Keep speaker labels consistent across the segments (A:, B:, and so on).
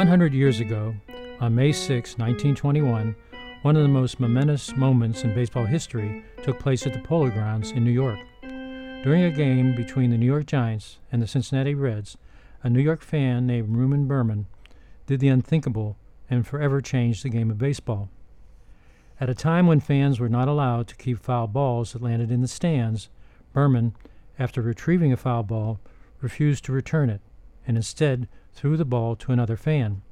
A: 100 years ago, on May 6, 1921, one of the most momentous moments in baseball history took place at the Polo Grounds in New York. During a game between the New York Giants and the Cincinnati Reds, a New York fan named Reuben Berman did the unthinkable and forever changed the game of baseball. At a time when fans were not allowed to keep foul balls that landed in the stands, Berman, after retrieving a foul ball, refused to return it and instead threw the ball to another fan.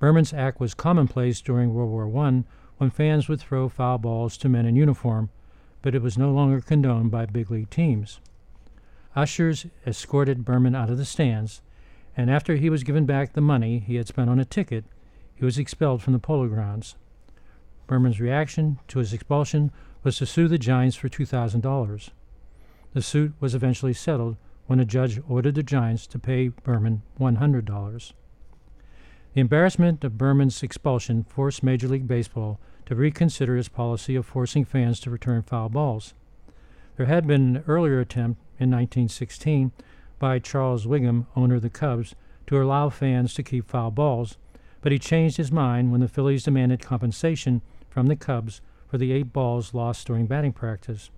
A: Berman's act was commonplace during World War I when fans would throw foul balls to men in uniform, but it was no longer condoned by big league teams. Ushers escorted Berman out of the stands, and after he was given back the money he had spent on a ticket, he was expelled from the polo grounds. Berman's reaction to his expulsion was to sue the Giants for $2,000. The suit was eventually settled when a judge ordered the Giants to pay Berman $100. The embarrassment of Berman's expulsion forced Major League Baseball to reconsider its policy of forcing fans to return foul balls. There had been an earlier attempt in 1916 by Charles Weeghman, owner of the Cubs, to allow fans to keep foul balls, but he changed his mind when the Phillies demanded compensation from the Cubs for the eight balls lost during batting practice.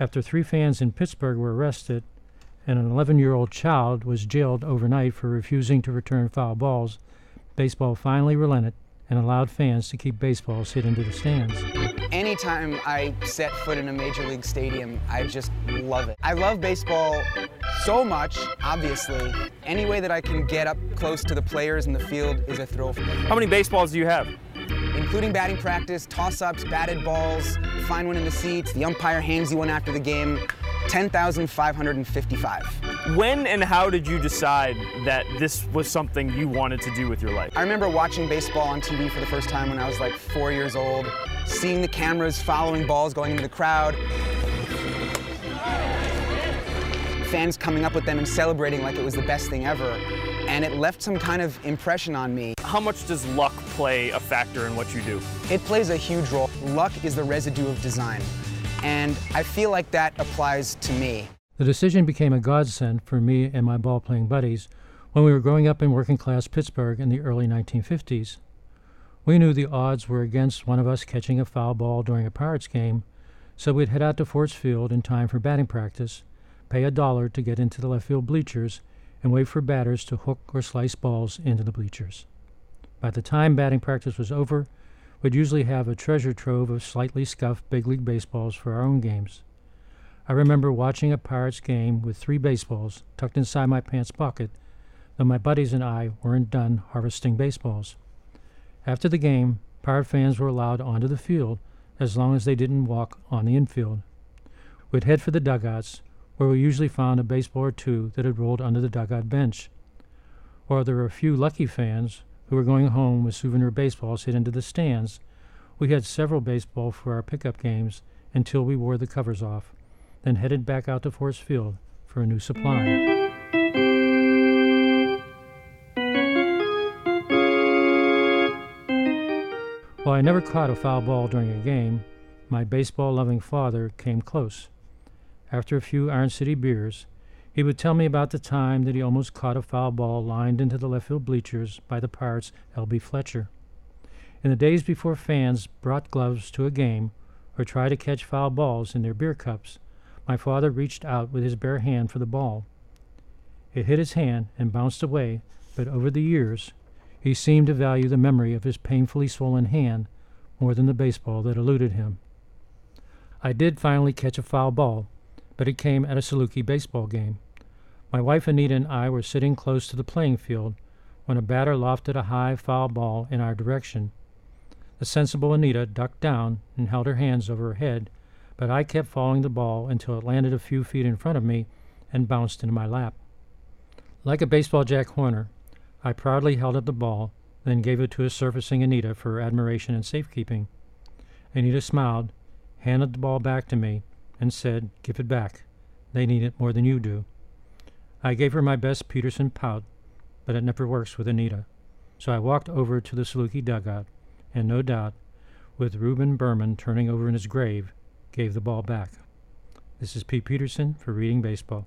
A: After three fans in Pittsburgh were arrested and an 11 year old child was jailed overnight for refusing to return foul balls, baseball finally relented and allowed fans to keep baseballs hit into the stands.
B: Anytime I set foot in a major league stadium, I just love it. I love baseball so much, obviously. Any way that I can get up close to the players in the field is a thrill for me.
C: How many baseballs do you have?
B: Including batting practice, toss ups, batted balls, find one in the seats, the umpire hands you one after the game. 10,555.
C: When and how did you decide that this was something you wanted to do with your life?
B: I remember watching baseball on TV for the first time when I was like four years old, seeing the cameras following balls going into the crowd, fans coming up with them and celebrating like it was the best thing ever. And it left some kind of impression on me.
C: How much does luck play a factor in what you do?
B: It plays a huge role. Luck is the residue of design. And I feel like that applies to me.
A: The decision became a godsend for me and my ball playing buddies when we were growing up in working class Pittsburgh in the early 1950s. We knew the odds were against one of us catching a foul ball during a Pirates game, so we'd head out to Forbes Field in time for batting practice, pay a dollar to get into the left field bleachers, and wait for batters to hook or slice balls into the bleachers. By the time batting practice was over, would usually have a treasure trove of slightly scuffed big league baseballs for our own games. I remember watching a Pirates game with three baseballs tucked inside my pants pocket, though my buddies and I weren't done harvesting baseballs. After the game, Pirate fans were allowed onto the field as long as they didn't walk on the infield. We'd head for the dugouts, where we usually found a baseball or two that had rolled under the dugout bench. Or there were a few lucky fans who were going home with souvenir baseballs hid into the stands. We had several baseball for our pickup games until we wore the covers off, then headed back out to Forbes Field for a new supply. While I never caught a foul ball during a game, my baseball loving father came close. After a few Iron City beers, he would tell me about the time that he almost caught a foul ball lined into the left field bleachers by the Pirates' Elbie Fletcher. In the days before fans brought gloves to a game or tried to catch foul balls in their beer cups, my father reached out with his bare hand for the ball. It hit his hand and bounced away, but over the years, he seemed to value the memory of his painfully swollen hand more than the baseball that eluded him. I did finally catch a foul ball, but it came at a Saluki baseball game. My wife Anita and I were sitting close to the playing field when a batter lofted a high foul ball in our direction. The sensible Anita ducked down and held her hands over her head, but I kept following the ball until it landed a few feet in front of me and bounced into my lap. Like a baseball Jack Horner, I proudly held up the ball, then gave it to a surfacing Anita for admiration and safekeeping. Anita smiled, handed the ball back to me, and said, Give it back. They need it more than you do. I gave her my best Peterson pout, but it never works with Anita. So I walked over to the Saluki dugout, and no doubt, with Reuben Berman turning over in his grave, gave the ball back. This is Pete Peterson for Reading Baseball.